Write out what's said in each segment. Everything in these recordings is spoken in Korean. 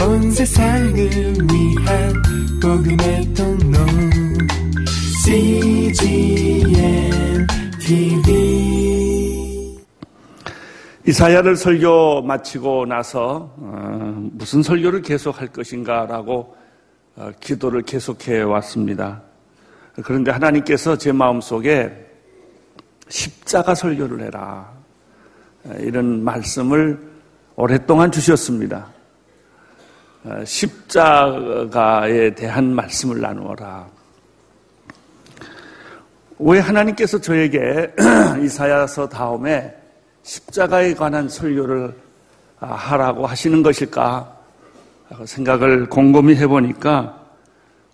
온 세상을 위한 복음의 통로 CGM TV 이사야를 설교 마치고 나서 어, 무슨 설교를 계속할 것인가라고 어, 기도를 계속해 왔습니다. 그런데 하나님께서 제 마음속에 십자가 설교를 해라 어, 이런 말씀을 오랫동안 주셨습니다. 어, 십자가에 대한 말씀을 나누어라. 왜 하나님께서 저에게 이사야서 다음에 십자가에 관한 설교를 아, 하라고 하시는 것일까 생각을 곰곰이 해보니까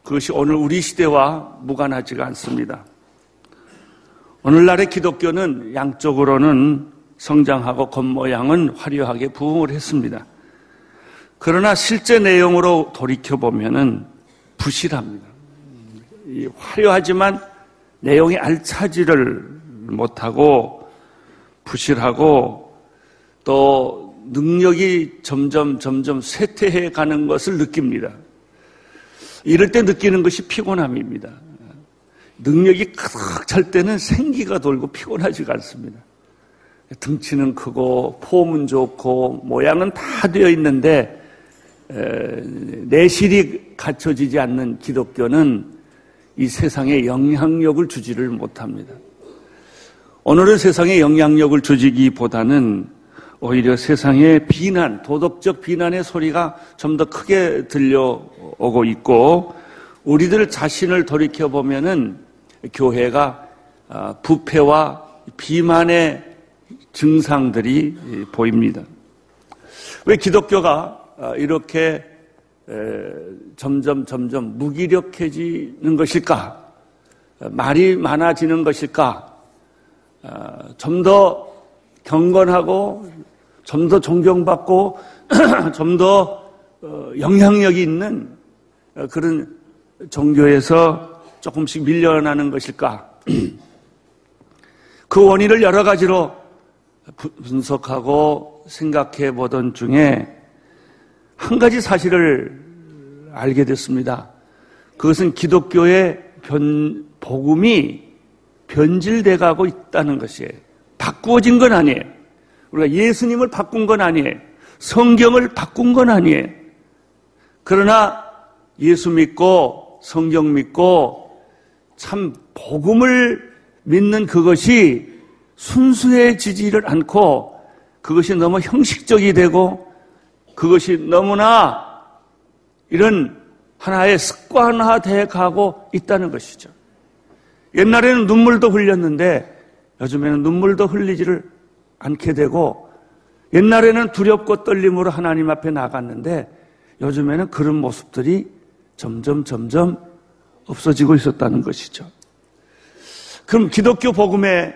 그것이 오늘 우리 시대와 무관하지가 않습니다. 오늘날의 기독교는 양쪽으로는 성장하고 겉모양은 화려하게 부흥을 했습니다. 그러나 실제 내용으로 돌이켜보면은 부실합니다. 화려하지만 내용이 알차지를 못하고 부실하고 또 능력이 점점 점점 쇠퇴해 가는 것을 느낍니다. 이럴 때 느끼는 것이 피곤함입니다. 능력이 가득 찰 때는 생기가 돌고 피곤하지가 않습니다. 등치는 크고 폼은 좋고 모양은 다 되어 있는데 내실이 갖춰지지 않는 기독교는 이 세상에 영향력을 주지를 못합니다. 오늘은 세상에 영향력을 주지기보다는 오히려 세상의 비난, 도덕적 비난의 소리가 좀 더 크게 들려오고 있고 우리들 자신을 돌이켜 보면은 교회가 아, 부패와 비만의 증상들이 보입니다. 왜 기독교가 아, 이렇게 점점 점점 무기력해지는 것일까? 말이 많아지는 것일까? 아, 좀더 경건하고 좀 더 존경받고 좀더 어, 영향력이 있는 어, 그런 종교에서 조금씩 밀려나는 것일까? 그 원인을 여러 가지로 분석하고 생각해 보던 중에 한 가지 사실을 알게 됐습니다. 그것은 기독교의 변, 복음이 변질돼 가고 있다는 것이에요. 바꾸어진 건 아니에요. 우리가 예수님을 바꾼 건 아니에요. 성경을 바꾼 건 아니에요. 그러나 예수 믿고 성경 믿고 참 복음을 믿는 그것이 순수해지지를 않고 그것이 너무 형식적이 되고 그것이 너무나 이런 하나의 습관화돼 가고 있다는 것이죠. 옛날에는 눈물도 흘렸는데 요즘에는 눈물도 흘리지를 않게 되고 옛날에는 두렵고 떨림으로 하나님 앞에 나갔는데 요즘에는 그런 모습들이 점점 점점 없어지고 있었다는 것이죠. 그럼 기독교 복음의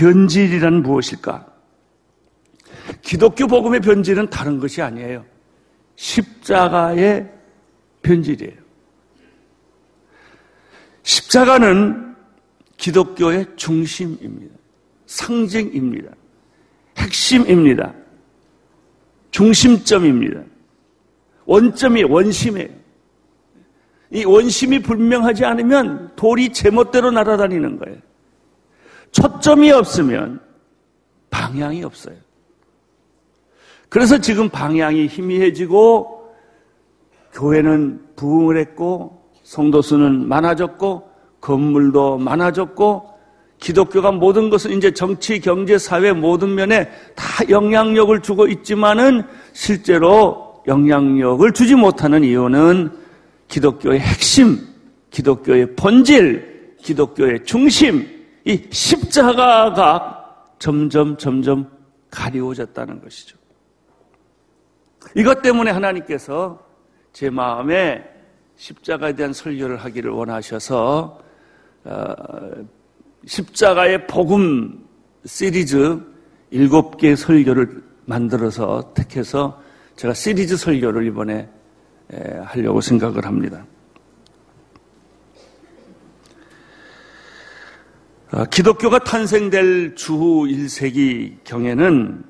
변질이란 무엇일까? 기독교 복음의 변질은 다른 것이 아니에요. 십자가의 변질이에요. 십자가는 기독교의 중심입니다. 상징입니다. 핵심입니다. 중심점입니다. 원점이 원심이에요. 이 원심이 분명하지 않으면 돌이 제멋대로 날아다니는 거예요. 초점이 없으면 방향이 없어요. 그래서 지금 방향이 희미해지고 교회는 부흥을 했고 성도 수는 많아졌고 건물도 많아졌고 기독교가 모든 것은 이제 정치, 경제, 사회 모든 면에 다 영향력을 주고 있지만은 실제로 영향력을 주지 못하는 이유는 기독교의 핵심, 기독교의 본질, 기독교의 중심, 이 십자가가 점점 점점 가리워졌다는 것이죠. 이것 때문에 하나님께서 제 마음에 십자가에 대한 설교를 하기를 원하셔서 어, 십자가의 복음 시리즈 일곱 개 설교를 만들어서 택해서 제가 시리즈 설교를 이번에 하려고 생각을 합니다. 기독교가 탄생될 주후 1세기 경에는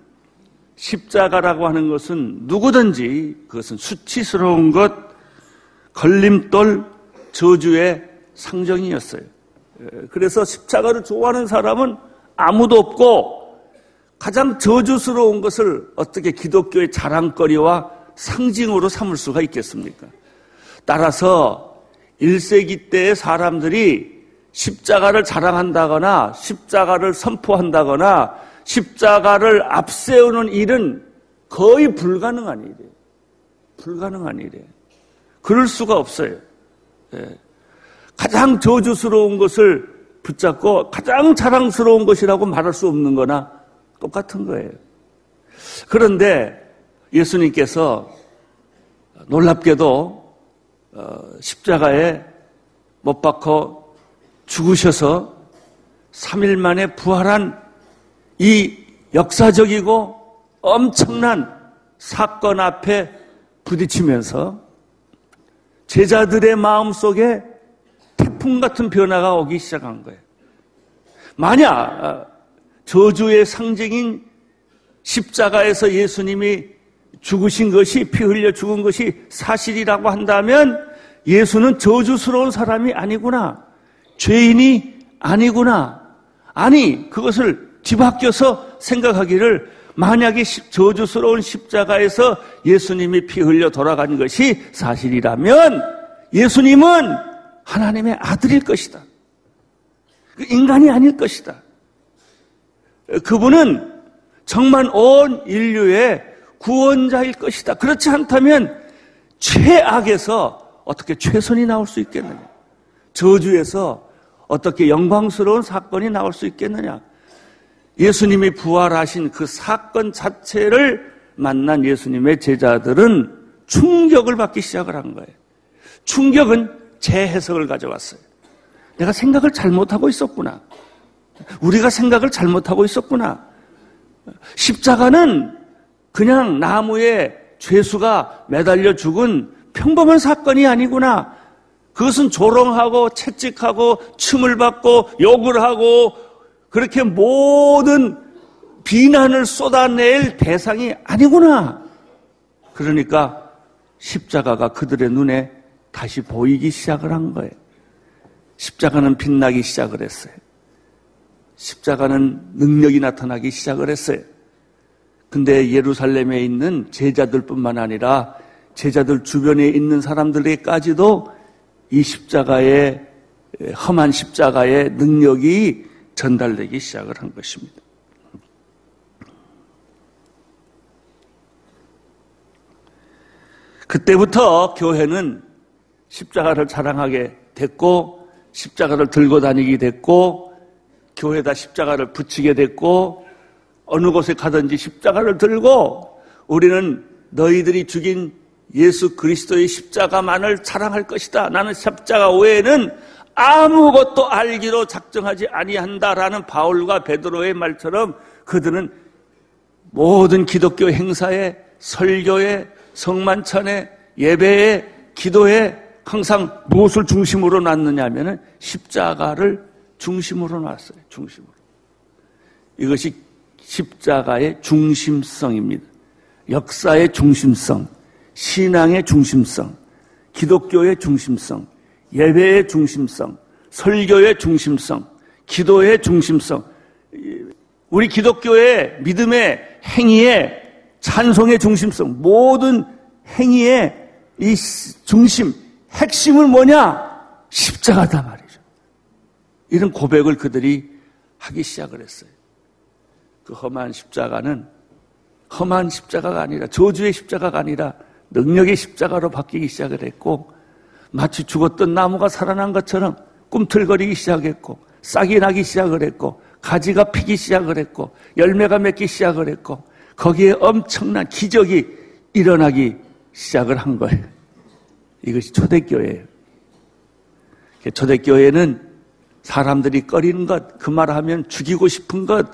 십자가라고 하는 것은 누구든지 그것은 수치스러운 것, 걸림돌, 저주의 상정이었어요. 그래서 십자가를 좋아하는 사람은 아무도 없고 가장 저주스러운 것을 어떻게 기독교의 자랑거리와 상징으로 삼을 수가 있겠습니까? 따라서 1세기 때의 사람들이 십자가를 자랑한다거나 십자가를 선포한다거나 십자가를 앞세우는 일은 거의 불가능한 일이에요. 불가능한 일이에요. 그럴 수가 없어요. 예. 가장 저주스러운 것을 붙잡고 가장 자랑스러운 것이라고 말할 수 없는 거나 똑같은 거예요. 그런데 예수님께서 놀랍게도 어, 십자가에 못 박혀 죽으셔서 3일 만에 부활한 이 역사적이고 엄청난 사건 앞에 부딪히면서 제자들의 마음 속에 태풍 같은 변화가 오기 시작한 거예요. 만약 어, 저주의 상징인 십자가에서 예수님이 죽으신 것이 피 흘려 죽은 것이 사실이라고 한다면 예수는 저주스러운 사람이 아니구나. 죄인이 아니구나. 아니, 그것을 뒤바뀌어서 생각하기를 만약에 저주스러운 십자가에서 예수님이 피 흘려 돌아간 것이 사실이라면 예수님은 하나님의 아들일 것이다. 그 인간이 아닐 것이다. 그분은 정말 온 인류의 구원자일 것이다. 그렇지 않다면 최악에서 어떻게 최선이 나올 수 있겠느냐? 저주에서 어떻게 영광스러운 사건이 나올 수 있겠느냐? 예수님이 부활하신 그 사건 자체를 만난 예수님의 제자들은 충격을 받기 시작을 한 거예요. 충격은 재해석을 가져왔어요. 내가 생각을 잘못하고 있었구나. 우리가 생각을 잘못하고 있었구나. 십자가는 그냥 나무에 죄수가 매달려 죽은 평범한 사건이 아니구나. 그것은 조롱하고 채찍하고 춤을 받고 욕을 하고 그렇게 모든 비난을 쏟아낼 대상이 아니구나. 그러니까 십자가가 그들의 눈에 다시 보이기 시작을 한 거예요. 십자가는 빛나기 시작을 했어요. 십자가는 능력이 나타나기 시작을 했어요. 근데 예루살렘에 있는 제자들뿐만 아니라 제자들 주변에 있는 사람들에게까지도 이 십자가의 험한 십자가의 능력이 전달되기 시작을 한 것입니다. 그때부터 교회는 십자가를 자랑하게 됐고 십자가를 들고 다니게 됐고 교회다 십자가를 붙이게 됐고 어느 곳에 가든지 십자가를 들고 우리는 너희들이 죽인 예수 그리스도의 십자가만을 자랑할 것이다. 나는 십자가 외에는 아무것도 알기로 작정하지 아니한다라는 바울과 베드로의 말처럼 그들은 모든 기독교 행사에 설교에 성만찬에 예배에 기도에 항상 무엇을 중심으로 놨느냐 하면은 십자가를 중심으로 놨어요. 중심으로. 이것이 십자가의 중심성입니다. 역사의 중심성. 신앙의 중심성, 기독교의 중심성, 예배의 중심성, 설교의 중심성, 기도의 중심성, 우리 기독교의 믿음의 행위의 찬송의 중심성, 모든 행위의 이 중심, 핵심은 뭐냐? 십자가다 말이죠. 이런 고백을 그들이 하기 시작을 했어요. 그 험한 십자가는 험한 십자가가 아니라 저주의 십자가가 아니라 능력의 십자가로 바뀌기 시작을 했고 마치 죽었던 나무가 살아난 것처럼 꿈틀거리기 시작했고 싹이 나기 시작을 했고 가지가 피기 시작을 했고 열매가 맺기 시작을 했고 거기에 엄청난 기적이 일어나기 시작을 한 거예요. 이것이 초대교회예요. 초대교회는 사람들이 꺼리는 것, 그 말 하면 죽이고 싶은 것,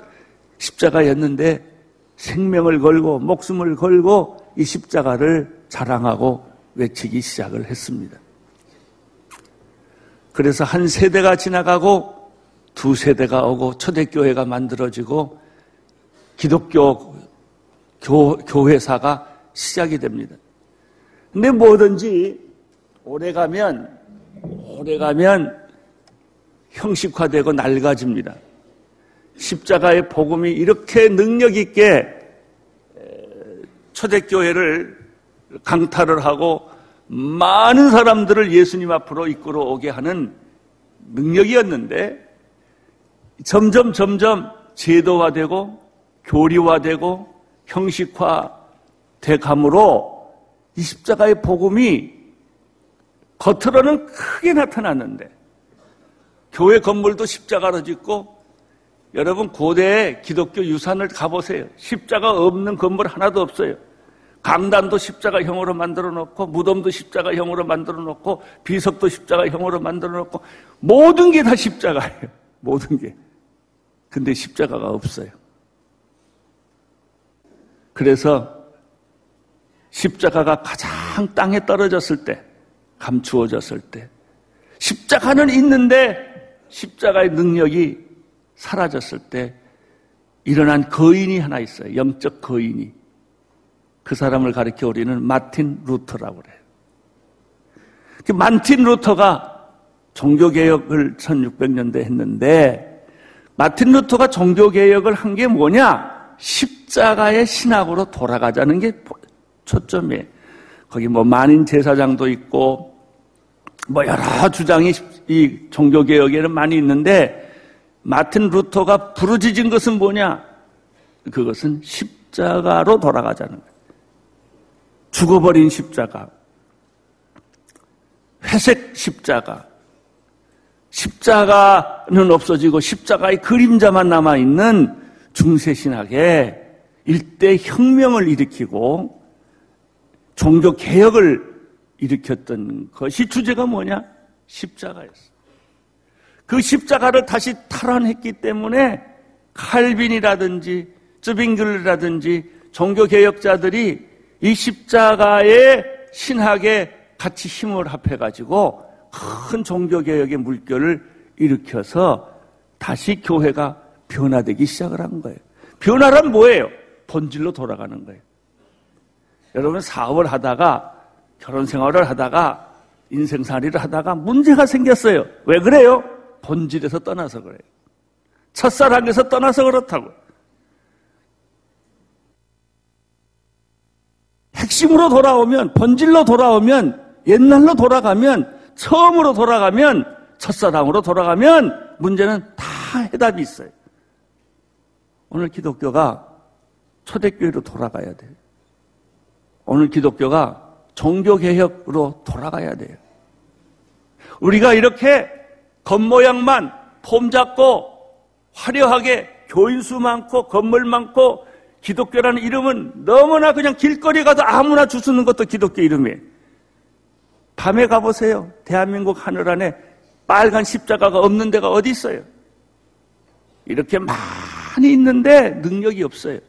십자가였는데 생명을 걸고 목숨을 걸고 이 십자가를 자랑하고 외치기 시작을 했습니다. 그래서 한 세대가 지나가고 두 세대가 오고 초대교회가 만들어지고 기독교 교, 교회사가 시작이 됩니다. 근데 뭐든지 오래 가면, 오래 가면 형식화되고 낡아집니다. 십자가의 복음이 이렇게 능력 있게 초대교회를 강탈을 하고 많은 사람들을 예수님 앞으로 이끌어 오게 하는 능력이었는데 점점 점점 제도화되고 교리화되고 형식화 돼감으로 이 십자가의 복음이 겉으로는 크게 나타났는데 교회 건물도 십자가로 짓고 여러분 고대 기독교 유산을 가보세요. 십자가 없는 건물 하나도 없어요. 강단도 십자가형으로 만들어 놓고 무덤도 십자가형으로 만들어 놓고 비석도 십자가형으로 만들어 놓고 모든 게 다 십자가예요. 모든 게. 근데 십자가가 없어요. 그래서 십자가가 가장 땅에 떨어졌을 때, 감추어졌을 때, 십자가는 있는데 십자가의 능력이 사라졌을 때 일어난 거인이 하나 있어요. 영적 거인이. 그 사람을 가리켜 우리는 마틴 루터라고 그래요. 그 마틴 루터가 종교개혁을 1600년대 했는데 마틴 루터가 종교개혁을 한 게 뭐냐? 십자가의 신학으로 돌아가자는 게 초점이에요. 거기 뭐 만인 제사장도 있고 뭐 여러 주장이 이 종교개혁에는 많이 있는데 마틴 루터가 부르짖은 것은 뭐냐? 그것은 십자가로 돌아가자는 거예요. 죽어버린 십자가, 회색 십자가, 십자가는 없어지고 십자가의 그림자만 남아있는 중세신학에 일대 혁명을 일으키고 종교 개혁을 일으켰던 것이 주제가 뭐냐? 십자가였어. 그 십자가를 다시 탈환했기 때문에 칼빈이라든지 쯔빙글이라든지 종교 개혁자들이 이 십자가의 신학에 같이 힘을 합해가지고 큰 종교개혁의 물결을 일으켜서 다시 교회가 변화되기 시작을 한 거예요. 변화란 뭐예요? 본질로 돌아가는 거예요. 여러분 사업을 하다가 결혼 생활을 하다가 인생살이를 하다가 문제가 생겼어요. 왜 그래요? 본질에서 떠나서 그래요. 첫사랑에서 떠나서 그렇다고. 핵심으로 돌아오면, 본질로 돌아오면, 옛날로 돌아가면, 처음으로 돌아가면, 첫사랑으로 돌아가면, 문제는 다 해답이 있어요. 오늘 기독교가 초대교회로 돌아가야 돼요. 오늘 기독교가 종교개혁으로 돌아가야 돼요. 우리가 이렇게 겉모양만 폼 잡고 화려하게 교인 수 많고 건물 많고 기독교라는 이름은 너무나 그냥 길거리 가도 아무나 주스는 것도 기독교 이름이에요. 밤에 가보세요. 대한민국 하늘 안에 빨간 십자가가 없는 데가 어디 있어요? 이렇게 많이 있는데 능력이 없어요.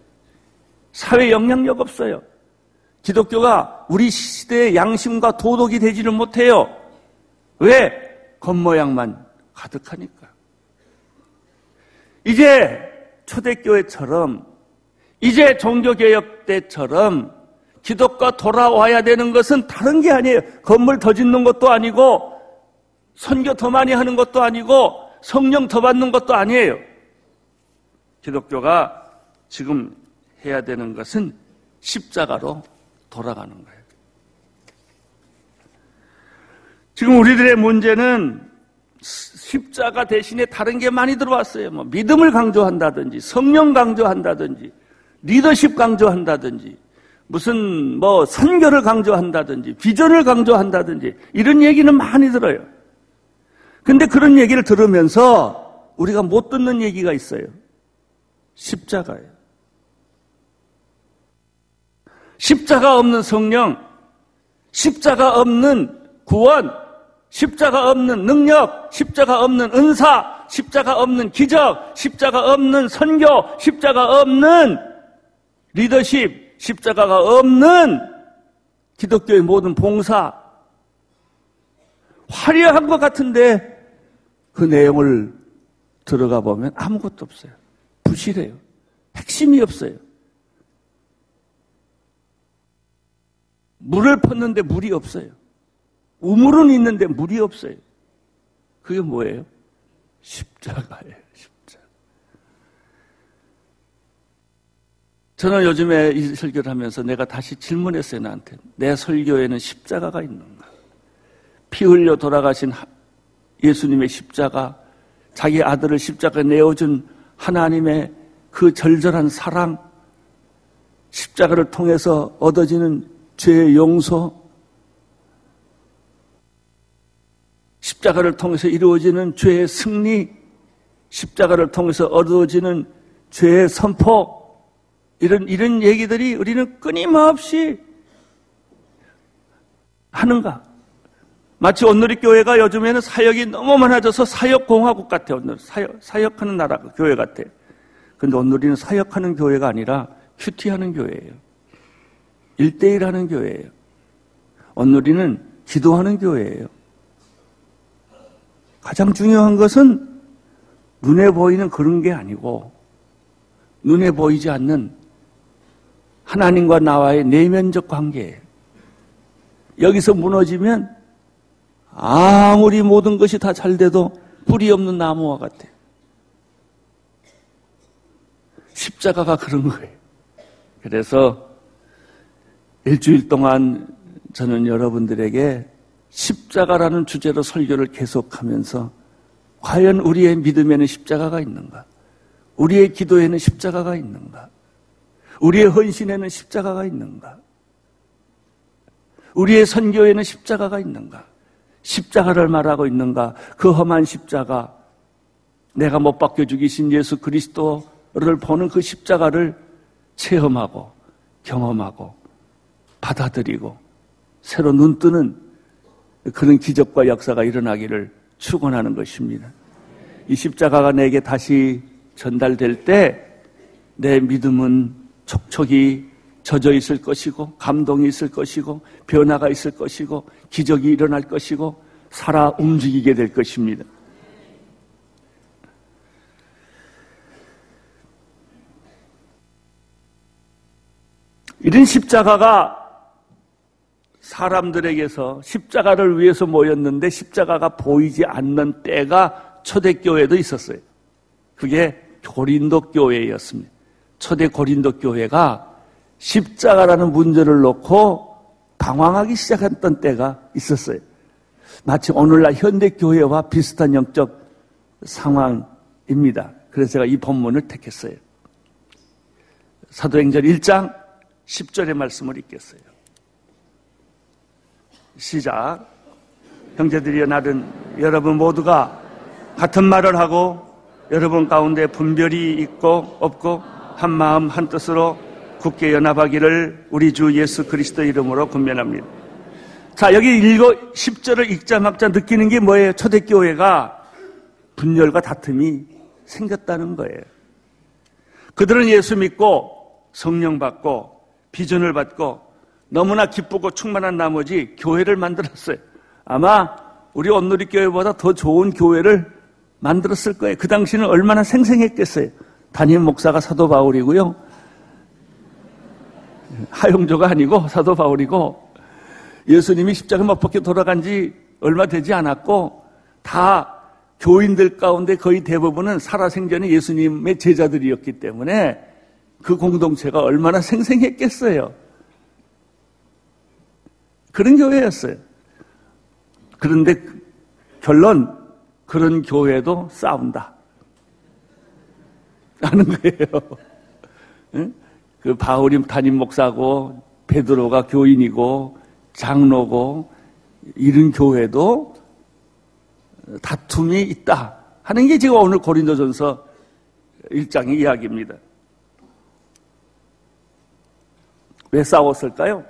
사회 영향력 없어요. 기독교가 우리 시대의 양심과 도덕이 되지를 못해요. 왜? 겉모양만 가득하니까. 이제 초대교회처럼 이제 종교개혁 때처럼 기독과 돌아와야 되는 것은 다른 게 아니에요. 건물 더 짓는 것도 아니고 선교 더 많이 하는 것도 아니고 성령 더 받는 것도 아니에요. 기독교가 지금 해야 되는 것은 십자가로 돌아가는 거예요. 지금 우리들의 문제는 십자가 대신에 다른 게 많이 들어왔어요. 뭐 믿음을 강조한다든지 성령 강조한다든지 리더십 강조한다든지 무슨 뭐 선교를 강조한다든지 비전을 강조한다든지 이런 얘기는 많이 들어요. 근데 그런 얘기를 들으면서 우리가 못 듣는 얘기가 있어요. 십자가예요. 십자가 없는 성령, 십자가 없는 구원, 십자가 없는 능력, 십자가 없는 은사, 십자가 없는 기적, 십자가 없는 선교, 십자가 없는 리더십, 십자가가 없는 기독교의 모든 봉사, 화려한 것 같은데 그 내용을 들어가 보면 아무것도 없어요. 부실해요. 핵심이 없어요. 물을 폈는데 물이 없어요. 우물은 있는데 물이 없어요. 그게 뭐예요? 십자가예요, 십자가. 저는 요즘에 이 설교를 하면서 내가 다시 질문했어요, 나한테. 내 설교에는 십자가가 있는가? 피 흘려 돌아가신 예수님의 십자가, 자기 아들을 십자가에 내어준 하나님의 그 절절한 사랑, 십자가를 통해서 얻어지는 죄의 용서, 십자가를 통해서 이루어지는 죄의 승리, 십자가를 통해서 얻어지는 죄의 선포, 이런, 이런 얘기들이 우리는 끊임없이 하는가? 마치 오늘의 교회가 요즘에는 사역이 너무 많아져서 사역공화국 같아요. 사역, 사역하는 나라, 교회 같아요. 근데 오늘은 사역하는 교회가 아니라 큐티하는 교회예요. 일대일 하는 교회예요. 오늘은 기도하는 교회예요. 가장 중요한 것은 눈에 보이는 그런 게 아니고 눈에 보이지 않는 하나님과 나와의 내면적 관계예요. 여기서 무너지면 아무리 모든 것이 다 잘 돼도 뿌리 없는 나무와 같아요. 십자가가 그런 거예요. 그래서 일주일 동안 저는 여러분들에게 십자가라는 주제로 설교를 계속하면서 과연 우리의 믿음에는 십자가가 있는가? 우리의 기도에는 십자가가 있는가? 우리의 헌신에는 십자가가 있는가? 우리의 선교에는 십자가가 있는가? 십자가를 말하고 있는가? 그 험한 십자가, 내가 못 박혀 죽이신 예수 그리스도를 보는 그 십자가를 체험하고 경험하고 받아들이고 새로 눈뜨는 그런 기적과 역사가 일어나기를 축원하는 것입니다. 이 십자가가 내게 다시 전달될 때 내 믿음은 촉촉이 젖어 있을 것이고 감동이 있을 것이고 변화가 있을 것이고 기적이 일어날 것이고 살아 움직이게 될 것입니다. 이런 십자가가 사람들에게서 십자가를 위해서 모였는데 십자가가 보이지 않는 때가 초대교회도 있었어요. 그게 고린도 교회였습니다. 초대 고린도 교회가 십자가라는 문제를 놓고 방황하기 시작했던 때가 있었어요. 마치 오늘날 현대 교회와 비슷한 영적 상황입니다. 그래서 제가 이 본문을 택했어요. 사도행전 1장 10절의 말씀을 읽겠어요. 시작. 형제들이여 나는 여러분 모두가 같은 말을 하고 여러분 가운데 분별이 있고 없고 한 마음 한 뜻으로 굳게 연합하기를 우리 주 예수 그리스도 이름으로 군면합니다. 자, 여기 읽어 10절을 읽자막자 느끼는 게 뭐예요? 초대교회가 분열과 다툼이 생겼다는 거예요. 그들은 예수 믿고 성령 받고 비전을 받고 너무나 기쁘고 충만한 나머지 교회를 만들었어요. 아마 우리 온누리 교회보다 더 좋은 교회를 만들었을 거예요. 그 당시는 얼마나 생생했겠어요. 담임 목사가 사도 바울이고요. 하용조가 아니고 사도 바울이고 예수님이 십자가 못 박혀 돌아간 지 얼마 되지 않았고 다 교인들 가운데 거의 대부분은 살아생전에 예수님의 제자들이었기 때문에 그 공동체가 얼마나 생생했겠어요. 그런 교회였어요. 그런데 결론 그런 교회도 싸운다. 하는 거예요. 그 바울이 담임 목사고 베드로가 교인이고 장로고 이런 교회도 다툼이 있다 하는 게 지금 오늘 고린도전서 1장의 이야기입니다. 왜 싸웠을까요?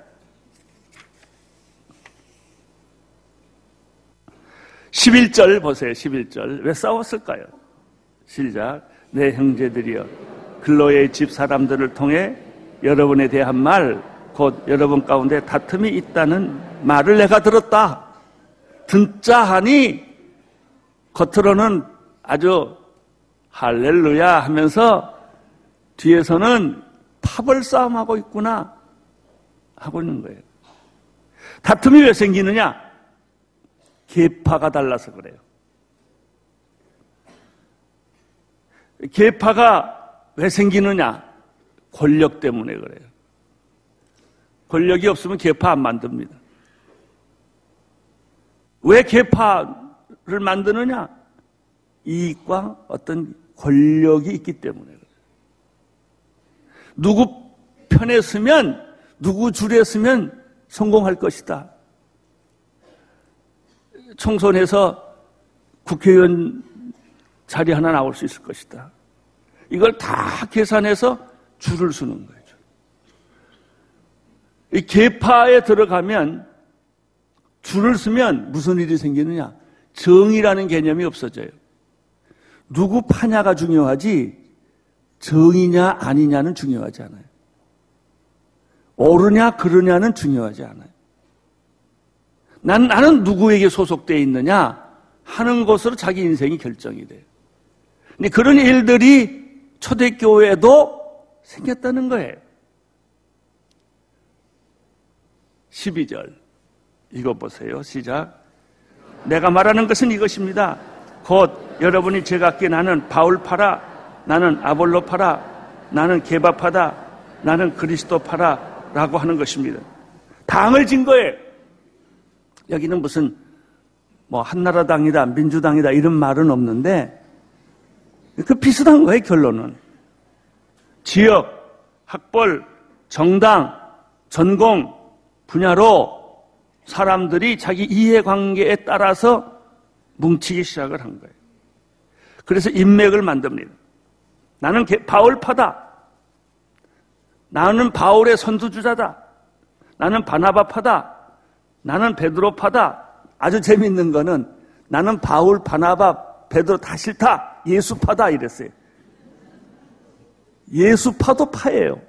11절 보세요. 11절. 왜 싸웠을까요? 시작. 내 형제들이여 글로의 집 사람들을 통해 여러분에 대한 말, 곧 여러분 가운데 다툼이 있다는 말을 내가 들었다. 듣자 하니 겉으로는 아주 할렐루야 하면서 뒤에서는 파벌 싸움하고 있구나 하고 있는 거예요. 다툼이 왜 생기느냐? 계파가 달라서 그래요. 계파가 왜 생기느냐? 권력 때문에 그래요. 권력이 없으면 계파 안 만듭니다. 왜 계파를 만드느냐? 이익과 어떤 권력이 있기 때문에 그래요. 누구 편에 서면, 누구 줄에 서면 성공할 것이다. 총선에서 국회의원 자리 하나 나올 수 있을 것이다. 이걸 다 계산해서 줄을 서는 거죠. 이 개파에 들어가면 줄을 서면 무슨 일이 생기느냐? 정의라는 개념이 없어져요. 누구 파냐가 중요하지 정의냐 아니냐는 중요하지 않아요. 옳으냐 그러냐는 중요하지 않아요. 난, 나는 누구에게 소속되어 있느냐 하는 것으로 자기 인생이 결정이 돼요. 근데 그런 일들이 초대교회에도 생겼다는 거예요. 12절. 이거 보세요. 시작. 내가 말하는 것은 이것입니다. 곧 여러분이 제각기 나는 바울파라, 나는 아볼로파라, 나는 개바파다, 나는 그리스도파라 라고 하는 것입니다. 당을 진 거예요. 여기는 무슨 뭐 한나라당이다, 민주당이다 이런 말은 없는데 그 비슷한 거예요, 결론은. 지역, 학벌, 정당, 전공 분야로 사람들이 자기 이해관계에 따라서 뭉치기 시작을 한 거예요. 그래서 인맥을 만듭니다. 나는 바울파다. 나는 바울의 선두주자다. 나는 바나바파다. 나는 베드로파다. 아주 재밌는 거는 나는 바울, 바나바, 베드로 다 싫다. 예수파다 이랬어요. 예수파도 파예요.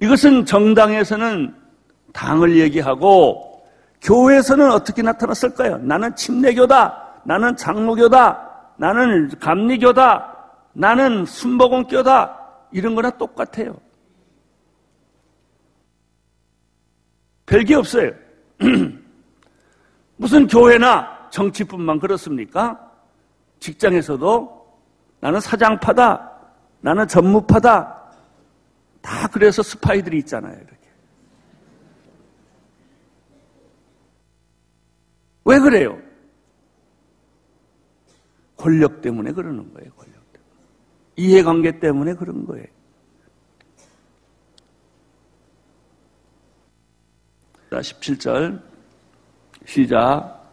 이것은 정당에서는 당을 얘기하고 교회에서는 어떻게 나타났을까요? 나는 침례교다. 나는 장로교다. 나는 감리교다. 나는 순복음교다. 이런 거나 똑같아요. 별게 없어요. 무슨 교회나 정치뿐만 그렇습니까? 직장에서도 나는 사장파다, 나는 전무파다, 다 그래서 스파이들이 있잖아요, 이렇게. 왜 그래요? 권력 때문에 그러는 거예요, 권력 때문에. 이해관계 때문에 그런 거예요. 자, 17절. 시작.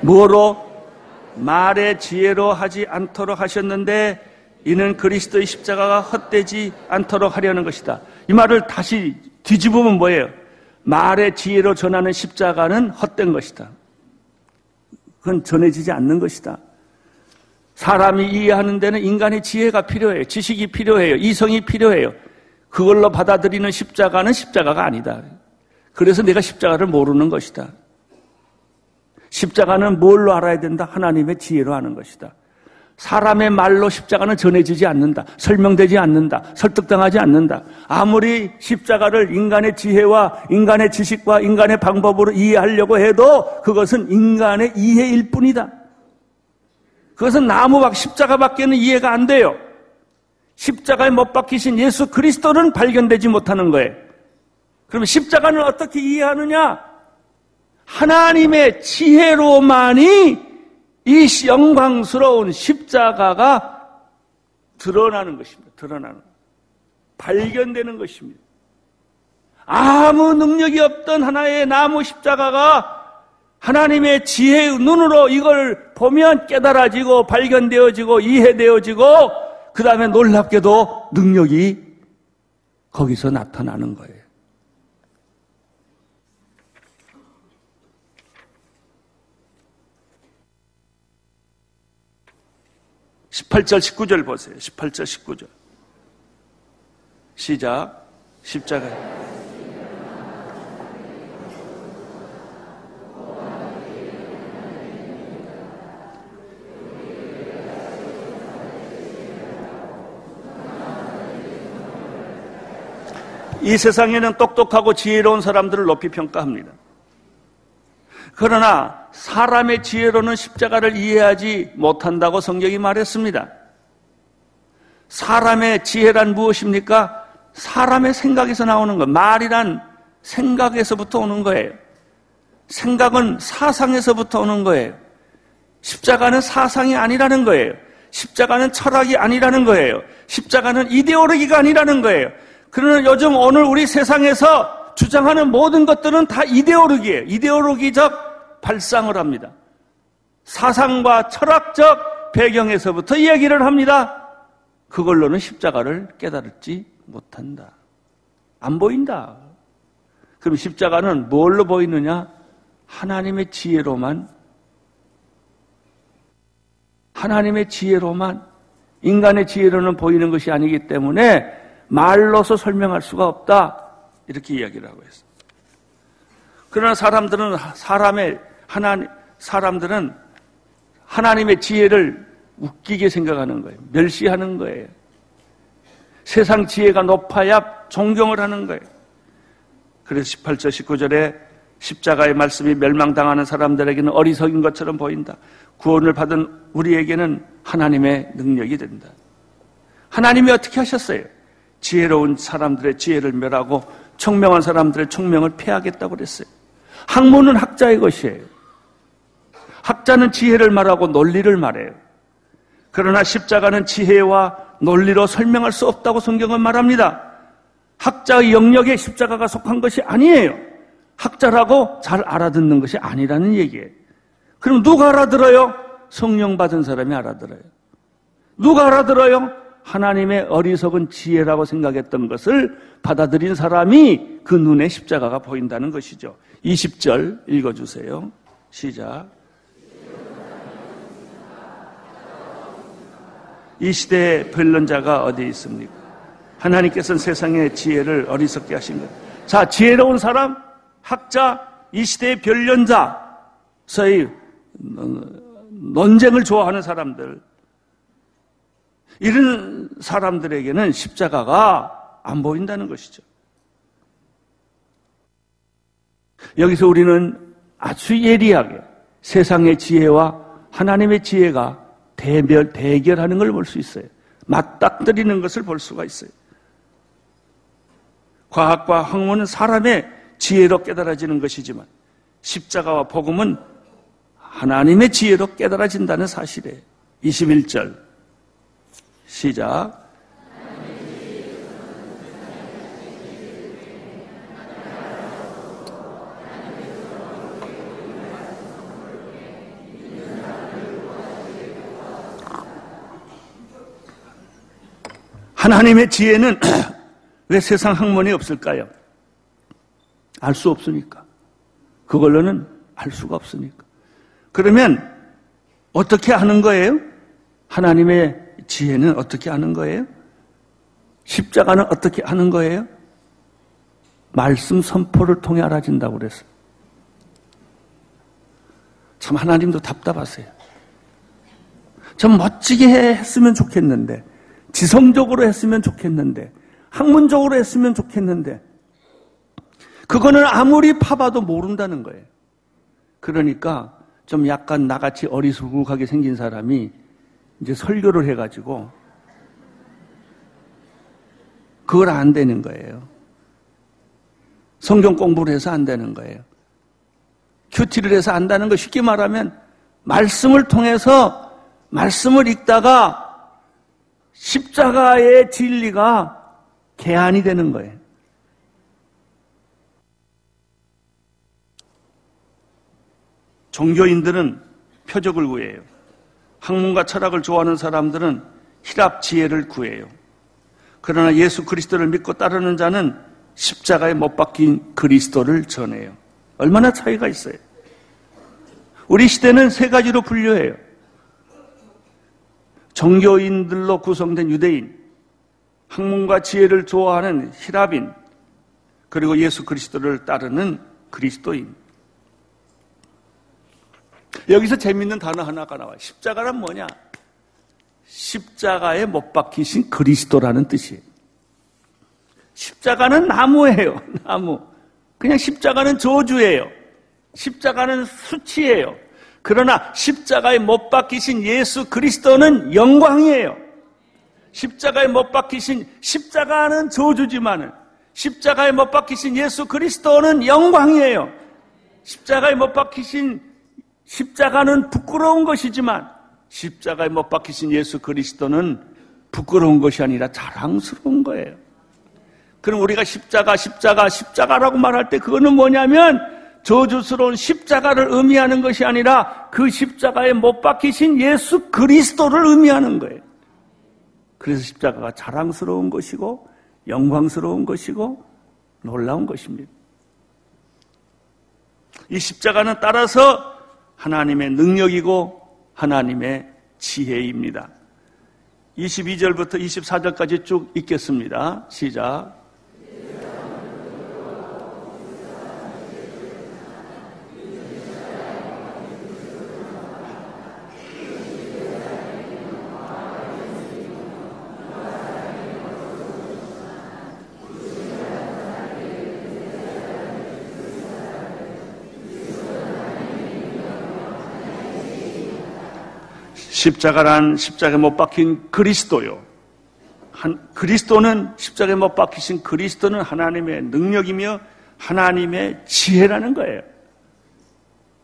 뭐로? 말의 지혜로 하지 않도록 하셨는데 이는 그리스도의 십자가가 헛되지 않도록 하려는 것이다. 이 말을 다시 뒤집으면 뭐예요? 말의 지혜로 전하는 십자가는 헛된 것이다. 그건 전해지지 않는 것이다. 사람이 이해하는 데는 인간의 지혜가 필요해요. 지식이 필요해요. 이성이 필요해요. 그걸로 받아들이는 십자가는 십자가가 아니다. 그래서 내가 십자가를 모르는 것이다. 십자가는 뭘로 알아야 된다? 하나님의 지혜로 하는 것이다. 사람의 말로 십자가는 전해지지 않는다. 설명되지 않는다. 설득당하지 않는다. 아무리 십자가를 인간의 지혜와 인간의 지식과 인간의 방법으로 이해하려고 해도 그것은 인간의 이해일 뿐이다. 그것은 나무박 십자가밖에는 이해가 안 돼요. 십자가에 못 박히신 예수 그리스도는 발견되지 못하는 거예요. 그러면 십자가는 어떻게 이해하느냐? 하나님의 지혜로만이 이 영광스러운 십자가가 드러나는 것입니다. 드러나는. 발견되는 것입니다. 아무 능력이 없던 하나의 나무 십자가가 하나님의 지혜의 눈으로 이걸 보면 깨달아지고 발견되어지고 이해되어지고 그 다음에 놀랍게도 능력이 거기서 나타나는 거예요. 18절, 19절 보세요. 18절, 19절. 시작. 십자가. 이 세상에는 똑똑하고 지혜로운 사람들을 높이 평가합니다. 그러나 사람의 지혜로는 십자가를 이해하지 못한다고 성경이 말했습니다. 사람의 지혜란 무엇입니까? 사람의 생각에서 나오는 것. 말이란 생각에서부터 오는 거예요. 생각은 사상에서부터 오는 거예요. 십자가는 사상이 아니라는 거예요. 십자가는 철학이 아니라는 거예요. 십자가는 이데올로기가 아니라는 거예요. 그러나 요즘 오늘 우리 세상에서 주장하는 모든 것들은 다 이데올로기예요. 이데올로기적 발상을 합니다. 사상과 철학적 배경에서부터 이야기를 합니다. 그걸로는 십자가를 깨달지 못한다. 안 보인다. 그럼 십자가는 뭘로 보이느냐? 하나님의 지혜로만, 하나님의 지혜로만, 인간의 지혜로는 보이는 것이 아니기 때문에 말로서 설명할 수가 없다. 이렇게 이야기를 하고 있습니다. 그러나 사람들은 사람의 하나님 사람들은 하나님의 지혜를 웃기게 생각하는 거예요. 멸시하는 거예요. 세상 지혜가 높아야 존경을 하는 거예요. 그래서 18절 19절에 십자가의 말씀이 멸망당하는 사람들에게는 어리석인 것처럼 보인다. 구원을 받은 우리에게는 하나님의 능력이 된다. 하나님이 어떻게 하셨어요? 지혜로운 사람들의 지혜를 멸하고 청명한 사람들의 청명을 패하겠다고 그랬어요. 학문은 학자의 것이에요. 학자는 지혜를 말하고 논리를 말해요. 그러나 십자가는 지혜와 논리로 설명할 수 없다고 성경은 말합니다. 학자의 영역에 십자가가 속한 것이 아니에요. 학자라고 잘 알아듣는 것이 아니라는 얘기예요. 그럼 누가 알아들어요? 성령 받은 사람이 알아들어요. 누가 알아들어요? 하나님의 어리석은 지혜라고 생각했던 것을 받아들인 사람이 그 눈에 십자가가 보인다는 것이죠. 20절 읽어주세요. 시작. 이 시대의 변론자가 어디 있습니까? 하나님께서는 세상의 지혜를 어리석게 하신 것. 자, 지혜로운 사람, 학자, 이 시대의 변론자, 소위 논쟁을 좋아하는 사람들, 이런 사람들에게는 십자가가 안 보인다는 것이죠. 여기서 우리는 아주 예리하게 세상의 지혜와 하나님의 지혜가 대별, 대결하는 걸 볼 수 있어요. 맞닥뜨리는 것을 볼 수가 있어요. 과학과 학문은 사람의 지혜로 깨달아지는 것이지만 십자가와 복음은 하나님의 지혜로 깨달아진다는 사실이에요. 21절 시작. 하나님의 지혜는 왜 세상 학문이 없을까요? 알 수 없으니까. 그걸로는 알 수가 없으니까. 그러면 어떻게 하는 거예요? 하나님의 지혜는 어떻게 하는 거예요? 십자가는 어떻게 하는 거예요? 말씀 선포를 통해 알아진다고 그랬어요. 참 하나님도 답답하세요. 좀 멋지게 했으면 좋겠는데, 지성적으로 했으면 좋겠는데, 학문적으로 했으면 좋겠는데, 그거는 아무리 파봐도 모른다는 거예요. 그러니까 좀 약간 나같이 어리숙하게 생긴 사람이 이제 설교를 해가지고 그걸 안 되는 거예요. 성경 공부를 해서 안 되는 거예요. 큐티를 해서 안다는 거 쉽게 말하면 말씀을 통해서 말씀을 읽다가 십자가의 진리가 개안이 되는 거예요. 종교인들은 표적을 구해요. 학문과 철학을 좋아하는 사람들은 희랍 지혜를 구해요. 그러나 예수 그리스도를 믿고 따르는 자는 십자가에 못 박힌 그리스도를 전해요. 얼마나 차이가 있어요. 우리 시대는 세 가지로 분류해요. 종교인들로 구성된 유대인, 학문과 지혜를 좋아하는 히라빈, 그리고 예수 그리스도를 따르는 그리스도인. 여기서 재밌는 단어 하나가 나와요. 십자가란 뭐냐? 십자가에 못 박히신 그리스도라는 뜻이에요. 십자가는 나무예요. 나무. 그냥 십자가는 저주예요. 십자가는 수치예요. 그러나 십자가에 못 박히신 예수 그리스도는 영광이에요. 십자가에 못 박히신 십자가는 저주지만은 십자가에 못 박히신 예수 그리스도는 영광이에요. 십자가에 못 박히신 십자가는 부끄러운 것이지만 십자가에 못 박히신 예수 그리스도는 부끄러운 것이 아니라 자랑스러운 거예요. 그럼 우리가 십자가, 십자가, 십자가라고 말할 때 그거는 뭐냐면 저주스러운 십자가를 의미하는 것이 아니라 그 십자가에 못 박히신 예수 그리스도를 의미하는 거예요. 그래서 십자가가 자랑스러운 것이고 영광스러운 것이고 놀라운 것입니다. 이 십자가는 따라서 하나님의 능력이고 하나님의 지혜입니다. 22절부터 24절까지 쭉 읽겠습니다. 시작. 십자가란 십자가에 못 박힌 그리스도요. 한, 그리스도는 십자가에 못 박히신 그리스도는 하나님의 능력이며 하나님의 지혜라는 거예요.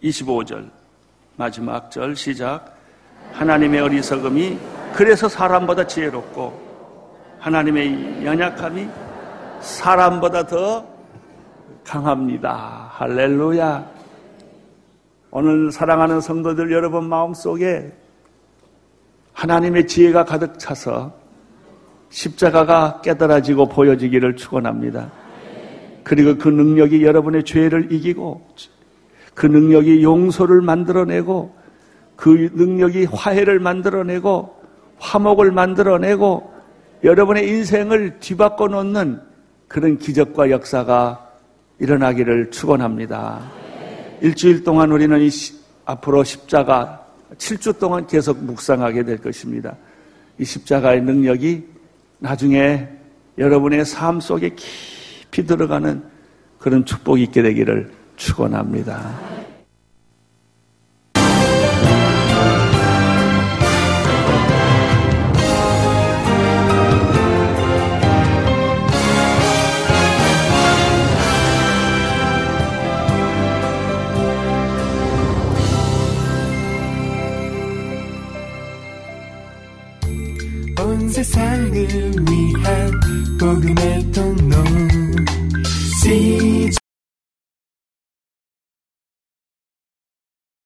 25절 마지막 절 시작 하나님의 어리석음이 그래서 사람보다 지혜롭고 하나님의 연약함이 사람보다 더 강합니다. 할렐루야. 오늘 사랑하는 성도들 여러분 마음속에 하나님의 지혜가 가득 차서 십자가가 깨달아지고 보여지기를 축원합니다. 그리고 그 능력이 여러분의 죄를 이기고 그 능력이 용서를 만들어내고 그 능력이 화해를 만들어내고 화목을 만들어내고 여러분의 인생을 뒤바꿔 놓는 그런 기적과 역사가 일어나기를 축원합니다. 일주일 동안 우리는 이 앞으로 십자가 7주 동안 계속 묵상하게 될 것입니다. 이 십자가의 능력이 나중에 여러분의 삶 속에 깊이 들어가는 그런 축복이 있게 되기를 축원합니다. 세상을 위한 복음의 통로.